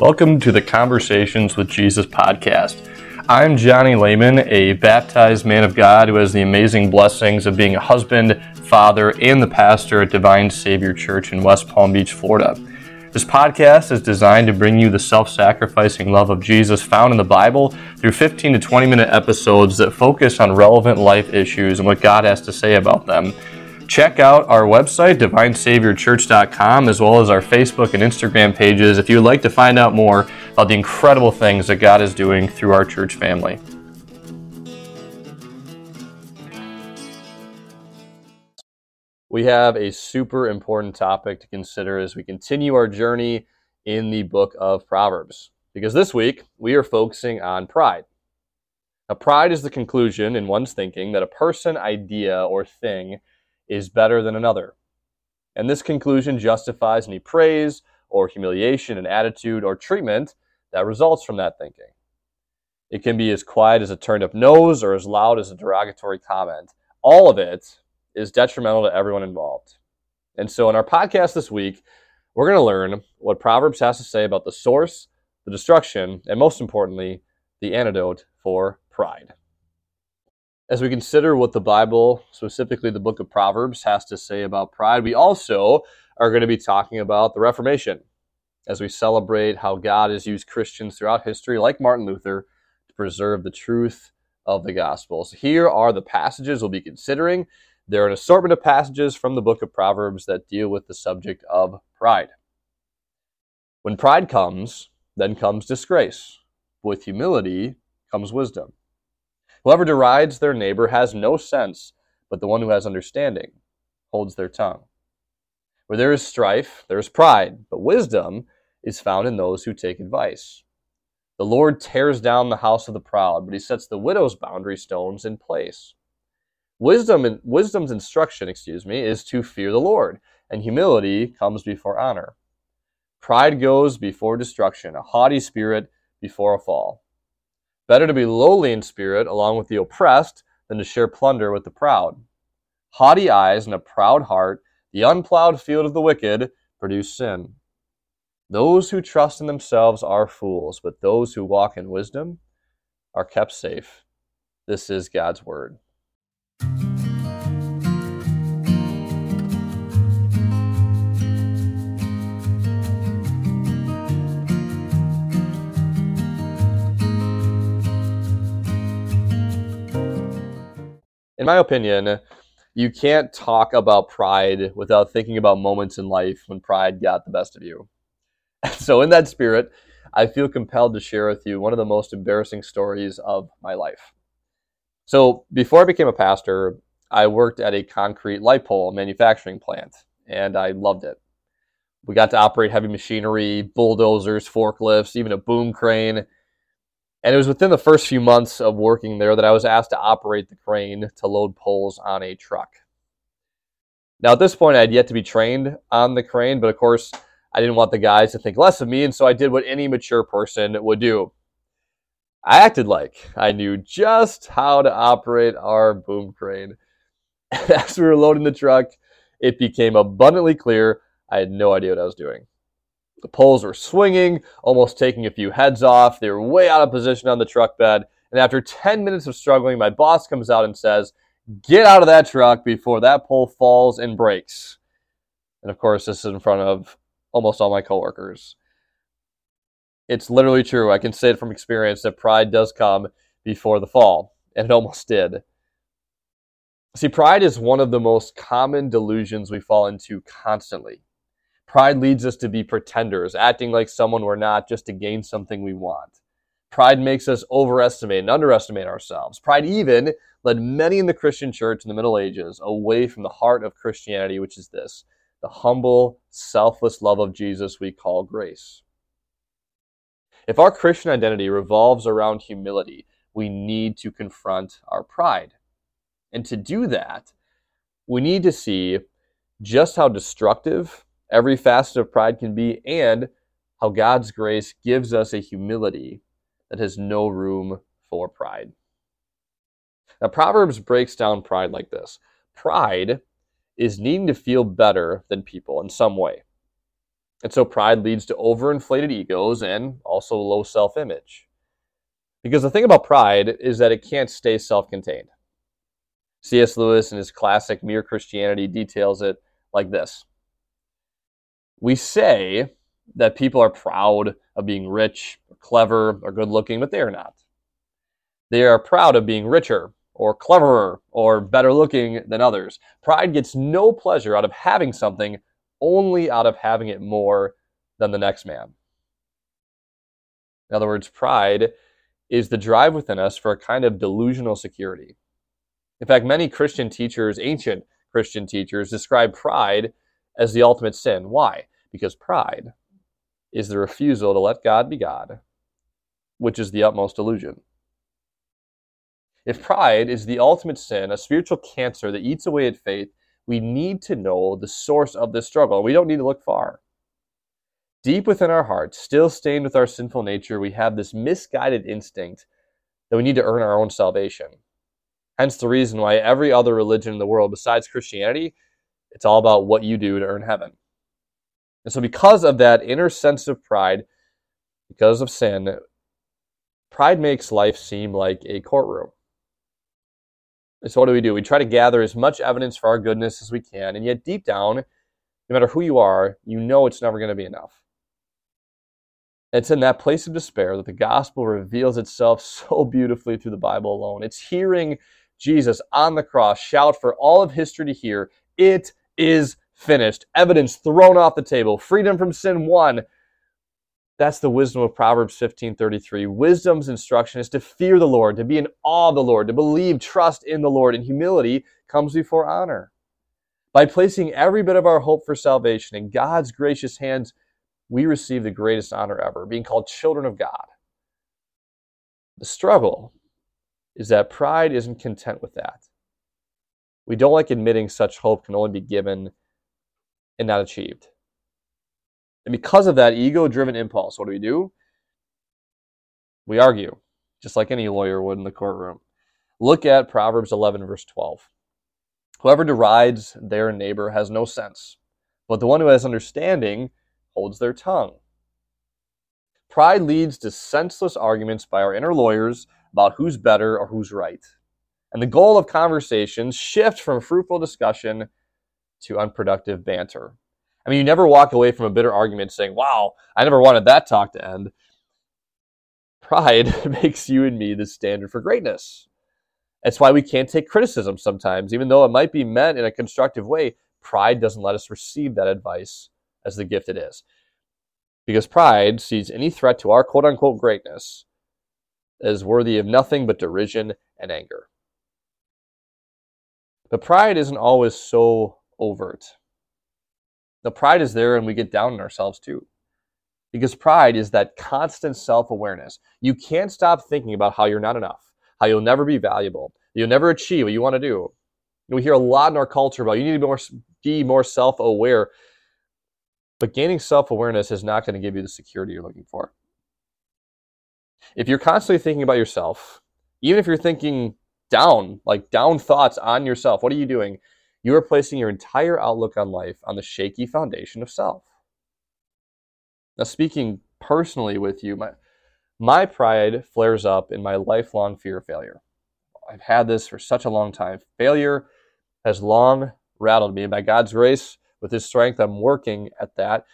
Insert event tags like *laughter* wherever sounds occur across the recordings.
Welcome to the Conversations with Jesus podcast. I'm Johnny Lehman, a baptized man of God who has the amazing blessings of being a husband, father, and the pastor at Divine Savior Church in West Palm Beach, Florida. This podcast is designed to bring you the self sacrificing love of Jesus found in the Bible through 15 to 20 minute episodes that focus on relevant life issues and what God has to say about them check out our website, divinesaviorchurch.com, as well as our Facebook and Instagram pages if you would like to find out more about the incredible things that God is doing through our church family. We have a super important topic to consider as we continue our journey in the book of Proverbs. Because this week, we are focusing on pride. Now, pride is the conclusion in one's thinking that a person, idea, or thing is better than another. And this conclusion justifies any praise or humiliation and attitude or treatment that results from that thinking. It can be as quiet as a turned up nose or as loud as a derogatory comment. All of it is detrimental to everyone involved. And so, in our podcast this week, we're going to learn what Proverbs has to say about the source, the destruction, and most importantly, the antidote for pride. As we consider what the Bible, specifically the book of Proverbs, has to say about pride, we also are going to be talking about the Reformation as we celebrate how God has used Christians throughout history, like Martin Luther, to preserve the truth of the gospel. So here are the passages we'll be considering. There are an assortment of passages from the book of Proverbs that deal with the subject of pride. When pride comes, then comes disgrace. With humility comes wisdom. Whoever derides their neighbor has no sense, but the one who has understanding holds their tongue. Where there is strife, there is pride, but wisdom is found in those who take advice. The Lord tears down the house of the proud, but he sets the widow's boundary stones in place. Wisdom wisdom's instruction, excuse me, is to fear the Lord, and humility comes before honor. Pride goes before destruction, a haughty spirit before a fall. Better to be lowly in spirit along with the oppressed than to share plunder with the proud. Haughty eyes and a proud heart, the unplowed field of the wicked, produce sin. Those who trust in themselves are fools, but those who walk in wisdom are kept safe. This is God's word. In my opinion, you can't talk about pride without thinking about moments in life when pride got the best of you. *laughs* So, in that spirit, I feel compelled to share with you one of the most embarrassing stories of my life. So, before I became a pastor, I worked at a concrete light pole manufacturing plant, and I loved it. We got to operate heavy machinery, bulldozers, forklifts, even a boom crane and it was within the first few months of working there that I was asked to operate the crane to load poles on a truck. Now, at this point, I had yet to be trained on the crane, but of course, I didn't want the guys to think less of me, and so I did what any mature person would do. I acted like I knew just how to operate our boom crane. *laughs* As we were loading the truck, it became abundantly clear I had no idea what I was doing. The poles were swinging, almost taking a few heads off. They were way out of position on the truck bed. And after 10 minutes of struggling, my boss comes out and says, Get out of that truck before that pole falls and breaks. And of course, this is in front of almost all my coworkers. It's literally true. I can say it from experience that pride does come before the fall, and it almost did. See, pride is one of the most common delusions we fall into constantly. Pride leads us to be pretenders, acting like someone we're not just to gain something we want. Pride makes us overestimate and underestimate ourselves. Pride even led many in the Christian church in the Middle Ages away from the heart of Christianity, which is this the humble, selfless love of Jesus we call grace. If our Christian identity revolves around humility, we need to confront our pride. And to do that, we need to see just how destructive every facet of pride can be, and how God's grace gives us a humility that has no room for pride. Now, Proverbs breaks down pride like this Pride is needing to feel better than people in some way. And so pride leads to overinflated egos and also low self image. Because the thing about pride is that it can't stay self contained. C.S. Lewis, in his classic Mere Christianity, details it like this We say that people are proud of being rich, or clever, or good looking, but they are not. They are proud of being richer, or cleverer, or better looking than others. Pride gets no pleasure out of having something, only out of having it more than the next man. In other words, pride is the drive within us for a kind of delusional security. In fact, many Christian teachers, ancient Christian teachers, describe pride as the ultimate sin. Why? Because pride is the refusal to let God be God, which is the utmost illusion. If pride is the ultimate sin, a spiritual cancer that eats away at faith, we need to know the source of this struggle. We don't need to look far. Deep within our hearts, still stained with our sinful nature, we have this misguided instinct that we need to earn our own salvation. Hence the reason why every other religion in the world besides Christianity, it's all about what you do to earn heaven. And so, because of that inner sense of pride, because of sin, pride makes life seem like a courtroom. And so, what do we do? We try to gather as much evidence for our goodness as we can, and yet deep down, no matter who you are, you know it's never going to be enough. It's in that place of despair that the gospel reveals itself so beautifully through the Bible alone. It's hearing Jesus on the cross shout for all of history to hear, It is finished. Evidence thrown off the table. Freedom from sin won. That's the wisdom of Proverbs 15:33. Wisdom's instruction is to fear the Lord, to be in awe of the Lord, to believe, trust in the Lord, and humility comes before honor. By placing every bit of our hope for salvation in God's gracious hands, we receive the greatest honor ever, being called children of God. The struggle is that pride isn't content with that. We don't like admitting such hope can only be given and not achieved. And because of that ego driven impulse, what do we do? We argue, just like any lawyer would in the courtroom. Look at Proverbs 11, verse 12. Whoever derides their neighbor has no sense, but the one who has understanding holds their tongue. Pride leads to senseless arguments by our inner lawyers about who's better or who's right. And the goal of conversations shift from fruitful discussion to unproductive banter. I mean, you never walk away from a bitter argument saying, wow, I never wanted that talk to end. Pride *laughs* makes you and me the standard for greatness. That's why we can't take criticism sometimes, even though it might be meant in a constructive way. Pride doesn't let us receive that advice as the gift it is. Because pride sees any threat to our quote unquote greatness as worthy of nothing but derision and anger. But pride isn't always so overt. The pride is there and we get down on ourselves too. Because pride is that constant self awareness. You can't stop thinking about how you're not enough, how you'll never be valuable, you'll never achieve what you want to do. We hear a lot in our culture about you need to be more, be more self aware. But gaining self awareness is not going to give you the security you're looking for. If you're constantly thinking about yourself, even if you're thinking down, like down thoughts on yourself, what are you doing? You are placing your entire outlook on life on the shaky foundation of self. Now, speaking personally with you, my, my pride flares up in my lifelong fear of failure. I've had this for such a long time. Failure has long rattled me. By God's grace, with His strength, I'm working at that.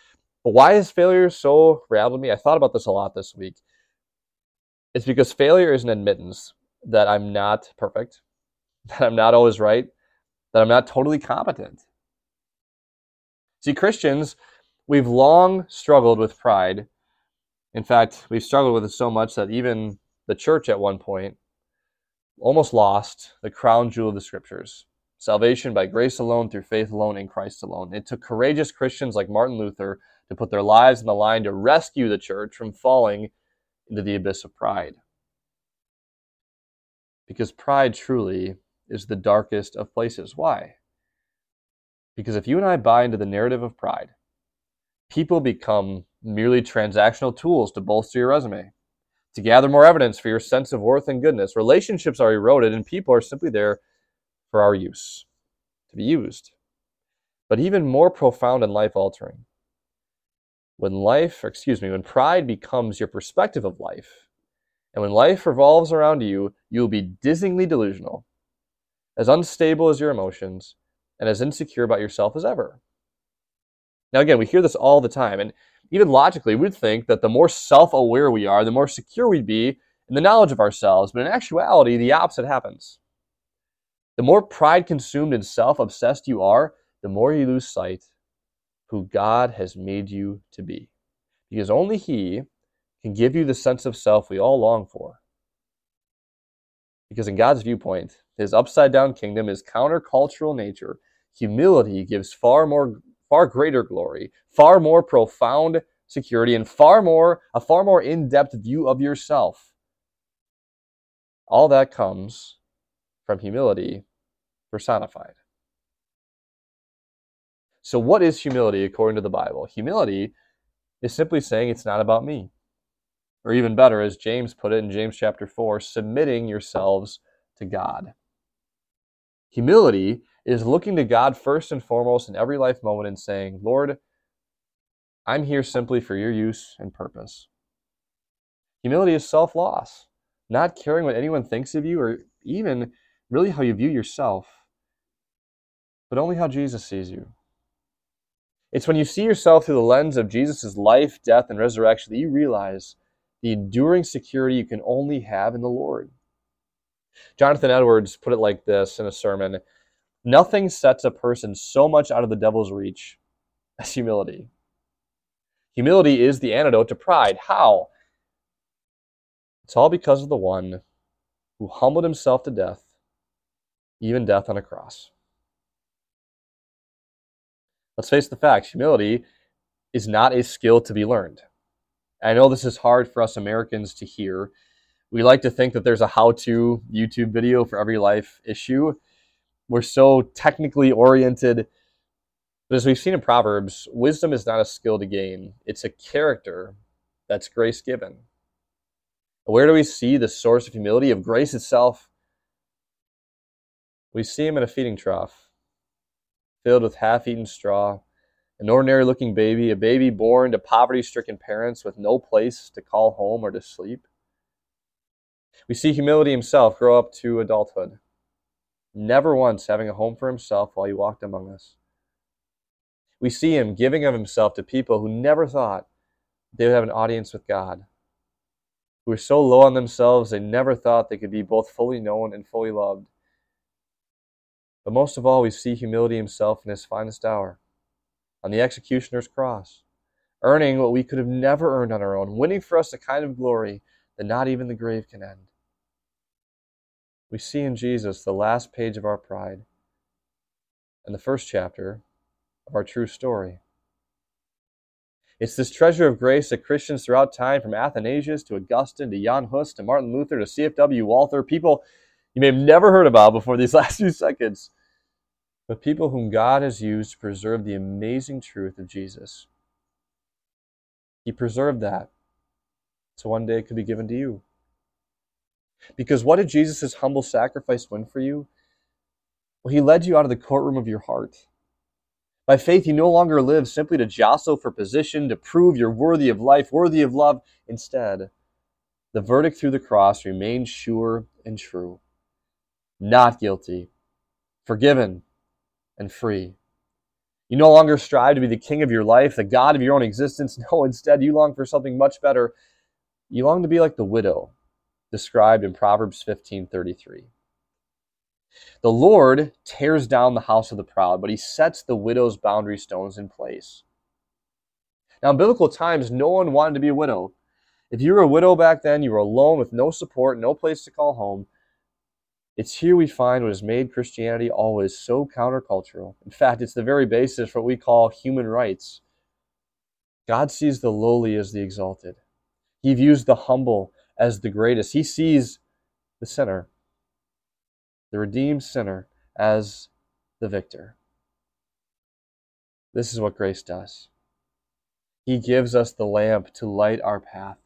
But why has failure so rattled me? I thought about this a lot this week. It's because failure is an admittance that I'm not perfect, *laughs* that I'm not always right, that I'm not totally competent. See, Christians, we've long struggled with pride. In fact, we've struggled with it so much that even the church at one point almost lost the crown jewel of the scriptures salvation by grace alone, through faith alone, in Christ alone. It took courageous Christians like Martin Luther to put their lives on the line to rescue the church from falling into the abyss of pride. Because pride truly is the darkest of places. Why? Because if you and I buy into the narrative of pride, people become merely transactional tools to bolster your resume, to gather more evidence for your sense of worth and goodness. Relationships are eroded, and people are simply there for our use, to be used. But even more profound and life altering When life, excuse me, when pride becomes your perspective of life, and when life revolves around you, you will be dizzyingly delusional, as unstable as your emotions, and as insecure about yourself as ever. Now, again, we hear this all the time, and even logically, we'd think that the more self aware we are, the more secure we'd be in the knowledge of ourselves. But in actuality, the opposite happens. The more pride consumed and self obsessed you are, the more you lose sight who God has made you to be. Because only He can give you the sense of self we all long for. Because in God's viewpoint, His upside down kingdom, His countercultural nature, humility gives far more, far greater glory, far more profound security, and far more, a far more in depth view of yourself. All that comes from humility personified. So, what is humility according to the Bible? Humility is simply saying it's not about me. Or even better, as James put it in James chapter 4, submitting yourselves to God. Humility is looking to God first and foremost in every life moment and saying, Lord, I'm here simply for your use and purpose. Humility is self loss, not caring what anyone thinks of you or even really how you view yourself, but only how Jesus sees you. It's when you see yourself through the lens of Jesus' life, death, and resurrection that you realize the enduring security you can only have in the Lord. Jonathan Edwards put it like this in a sermon Nothing sets a person so much out of the devil's reach as humility. Humility is the antidote to pride. How? It's all because of the one who humbled himself to death, even death on a cross. Let's face the facts humility is not a skill to be learned. I know this is hard for us Americans to hear. We like to think that there's a how to YouTube video for every life issue. We're so technically oriented. But as we've seen in Proverbs, wisdom is not a skill to gain, it's a character that's grace given. Where do we see the source of humility, of grace itself? We see him in a feeding trough filled with half eaten straw, an ordinary looking baby, a baby born to poverty stricken parents with no place to call home or to sleep. We see humility himself grow up to adulthood, never once having a home for himself while he walked among us. We see him giving of himself to people who never thought they would have an audience with God, who were so low on themselves they never thought they could be both fully known and fully loved. But most of all, we see humility himself in his finest hour, on the executioner's cross, earning what we could have never earned on our own, winning for us a kind of glory that not even the grave can end. We see in Jesus the last page of our pride and the first chapter of our true story. It's this treasure of grace that Christians throughout time, from Athanasius to Augustine to Jan Hus to Martin Luther to C.F.W. Walther, people you may have never heard about before these *laughs* last few seconds, but people whom God has used to preserve the amazing truth of Jesus. He preserved that so one day it could be given to you. Because what did Jesus' humble sacrifice win for you? Well, he led you out of the courtroom of your heart. By faith, you no longer live simply to jostle for position, to prove you're worthy of life, worthy of love. Instead, the verdict through the cross remains sure and true. Not guilty, forgiven, and free. You no longer strive to be the king of your life, the God of your own existence. *laughs* No, instead, you long for something much better. You long to be like the widow described in Proverbs 15:33. The Lord tears down the house of the proud, but he sets the widow's boundary stones in place. Now, in biblical times, no one wanted to be a widow. If you were a widow back then, you were alone with no support, no place to call home. It's here we find what has made Christianity always so countercultural. In fact, it's the very basis for what we call human rights. God sees the lowly as the exalted. He views the humble as the greatest. He sees the sinner, the redeemed sinner, as the victor. This is what grace does. He gives us the lamp to light our path,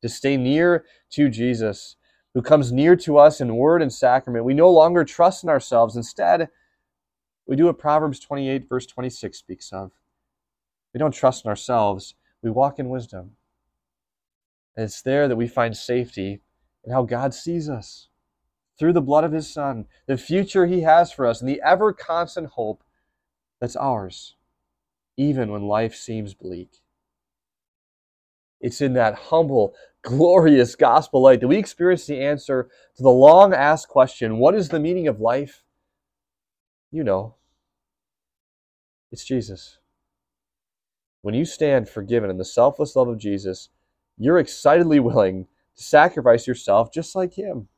to stay near to Jesus who comes near to us in word and sacrament. We no longer trust in ourselves. Instead, we do what Proverbs 28, verse 26 speaks of. We don't trust in ourselves. we walk in wisdom. And it's there that we find safety in how God sees us through the blood of His Son, the future He has for us, and the ever constant hope that's ours, even when life seems bleak. It's in that humble, glorious gospel light that we experience the answer to the long asked question what is the meaning of life? You know, it's Jesus. When you stand forgiven in the selfless love of Jesus, you're excitedly willing to sacrifice yourself just like Him.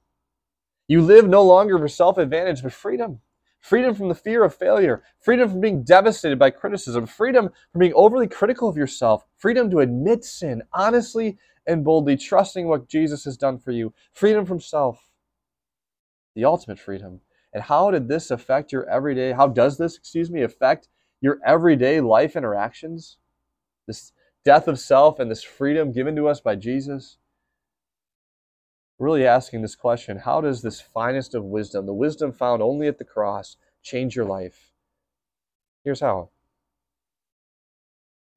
You live no longer for self advantage, but freedom. Freedom from the fear of failure, freedom from being devastated by criticism, freedom from being overly critical of yourself, freedom to admit sin honestly and boldly, trusting what Jesus has done for you, freedom from self, the ultimate freedom. And how did this affect your everyday, how does this, excuse me, affect your everyday life interactions? This death of self and this freedom given to us by Jesus? Really asking this question how does this finest of wisdom, the wisdom found only at the cross, change your life? Here's how.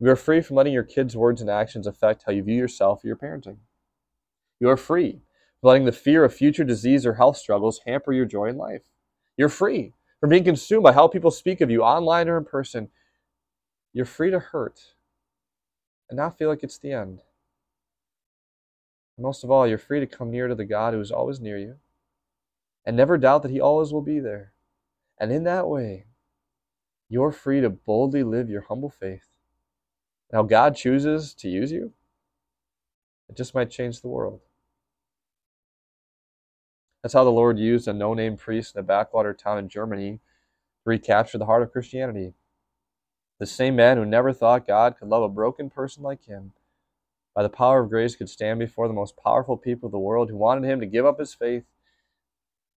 You are free from letting your kids' words and actions affect how you view yourself or your parenting. You are free from letting the fear of future disease or health struggles hamper your joy in life. You're free from being consumed by how people speak of you online or in person. You're free to hurt and not feel like it's the end. Most of all, you're free to come near to the God who is always near you and never doubt that He always will be there. And in that way, you're free to boldly live your humble faith. Now, God chooses to use you, it just might change the world. That's how the Lord used a no name priest in a backwater town in Germany to recapture the heart of Christianity. The same man who never thought God could love a broken person like him, by the power of grace, could stand before the most powerful people of the world who wanted him to give up his faith.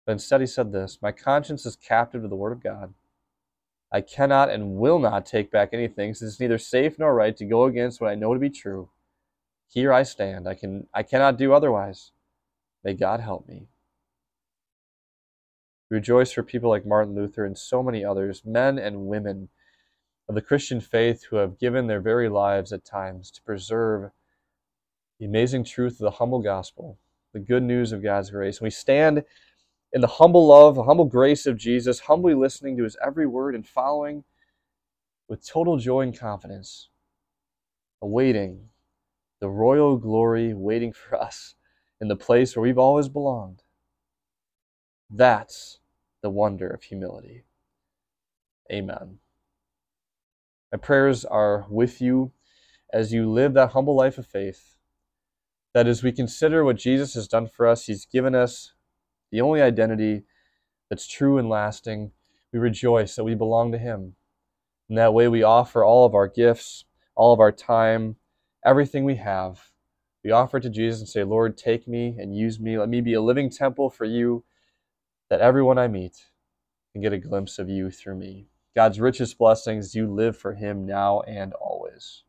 But instead, he said this My conscience is captive to the Word of God. I cannot and will not take back anything, since it's neither safe nor right to go against what I know to be true. Here I stand. I, can, I cannot do otherwise. May God help me. Rejoice for people like Martin Luther and so many others, men and women of the Christian faith who have given their very lives at times to preserve the amazing truth of the humble gospel, the good news of God's grace. And we stand in the humble love, the humble grace of Jesus, humbly listening to his every word and following with total joy and confidence, awaiting the royal glory waiting for *laughs* us in the place where we've always belonged. That's the wonder of humility. Amen. My prayers are with you as you live that humble life of faith. That as we consider what Jesus has done for us, He's given us the only identity that's true and lasting. We rejoice that we belong to Him. And that way, we offer all of our gifts, all of our time, everything we have. We offer it to Jesus and say, Lord, take me and use me. Let me be a living temple for you, that everyone I meet can get a glimpse of you through me. God's richest blessings, you live for Him now and always.